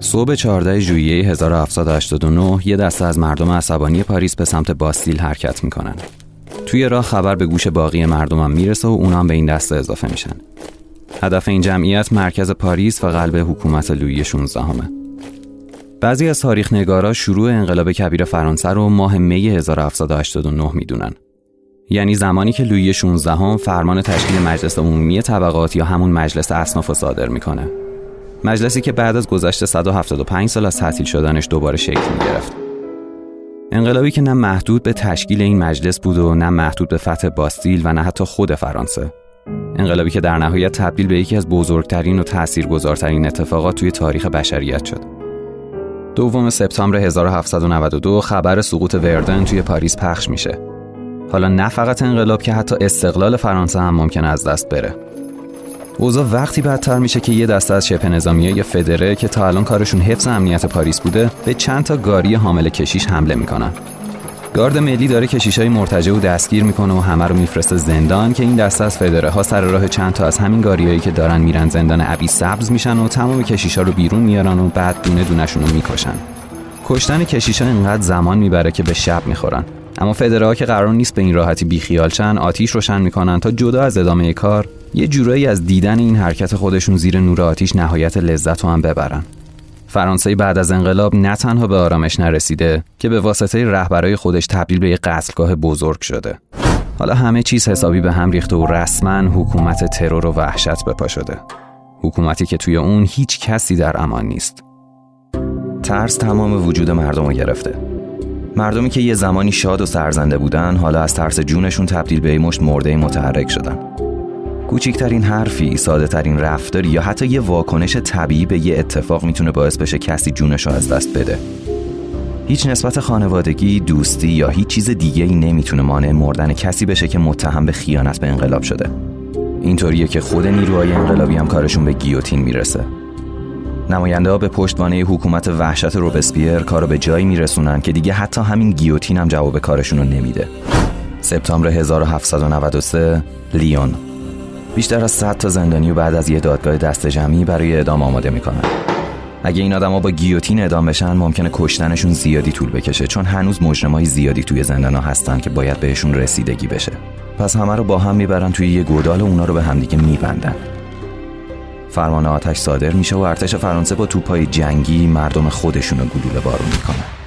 صبح 14 ژوئیه 1789 یه دسته از مردم عصبانی پاریس به سمت باستیل حرکت می‌کنن. توی راه خبر به گوش باقی مردمم می‌رسه و اونام به این دسته اضافه میشن. هدف این جمعیت مرکز پاریس و قلب حکومت لویی 16 همه. بعضی از تاریخ نگارا شروع انقلاب کبیر فرانسه رو ماه می 1789 می‌دونن. یعنی زمانی که لویی 16 هم فرمان تشکیل مجلس عمومی طبقات یا همون مجلس اصناف صادر می‌کنه. مجلسی که بعد از گذشت 175 سال از تعطیل شدنش دوباره شکل می گرفت. انقلابی که نه محدود به تشکیل این مجلس بود و نه محدود به فتح باستیل و نه حتی خود فرانسه. انقلابی که در نهایت تبدیل به یکی از بزرگترین و تاثیرگذارترین اتفاقات توی تاریخ بشریت شد. دوم سپتامبر 1792 خبر سقوط وردن توی پاریس پخش میشه. حالا نه فقط انقلاب که حتی استقلال فرانسه هم ممکن از دست بره. اوضاع وقتی بدتر میشه که یه دسته از شبه نظامی یا فدره که تا الان کارشون حفظ امنیت پاریس بوده به چند تا گاری حامل کشیش حمله می‌کنن. گارد ملی داره کشیش های مرتجع و دستگیر می‌کنه و همه رو میفرسته زندان که این دسته از فدره ها سر راه چند تا از همین گاریایی که دارن میرن زندان ابی سبز میشن و تمام کشیش ها رو بیرون میارن و بعد دونه دونشون رو می‌کشن. کشتن کشیش ها اینقدر زمان می‌بره که به شب می‌خورن. اما فدرها که قرار نیست به این راحتی بیخیال شن آتیش روشن می‌کنن تا جدا از ادامه کار یه جورایی از دیدن این حرکت خودشون زیر نور آتیش نهایت لذت رو هم ببرن. فرانسه بعد از انقلاب نه تنها به آرامش نرسیده که به واسطه رهبرای خودش تبدیل به یک قتلگاه بزرگ شده. حالا همه چیز حسابی به هم ریخته و رسما حکومت ترور و وحشت بپا شده. حکومتی که توی اون هیچ کسی در امان نیست. ترس تمام وجود مردم رو گرفته. مردمی که یه زمانی شاد و سرزنده بودن حالا از ترس جونشون تبدیل به مشت مرده متحرک شدن کوچکترین حرفی، ساده ترین رفتاری یا حتی یه واکنش طبیعی به یه اتفاق می‌تونه باعث بشه کسی جونش رو از دست بده. هیچ نسبت خانوادگی، دوستی یا هیچ چیز دیگه ای نمی‌تونه مانع مردن کسی بشه که متهم به خیانت به انقلاب شده. اینطوریه که خود نیروهای انقلابی هم کارشون به گیوتین می‌رسه. نماینده ها به پشتوانه حکومت وحشت روبسپیر کارو به جایی میرسونن که دیگه حتی همین گیوتین هم جواب کارشون رو نمیده. سپتامبر 1793 لیون. بیشتر از 100 تا زندانی و بعد از یه دادگاه دست جمعی برای اعدام آماده می‌کنن. اگه این آدما با گیوتین اعدام بشن ممکنه کشتنشون زیادی طول بکشه چون هنوز مجرمای زیادی توی زندانا هستن که باید بهشون رسیدگی بشه. پس همه رو با هم می‌برن توی یه گودال و اونا رو به همدیگه میبندن. فرمان آتش صادر میشه و ارتش فرانسه با توپای جنگی مردم خودشون رو گلوله بارون می‌کنن.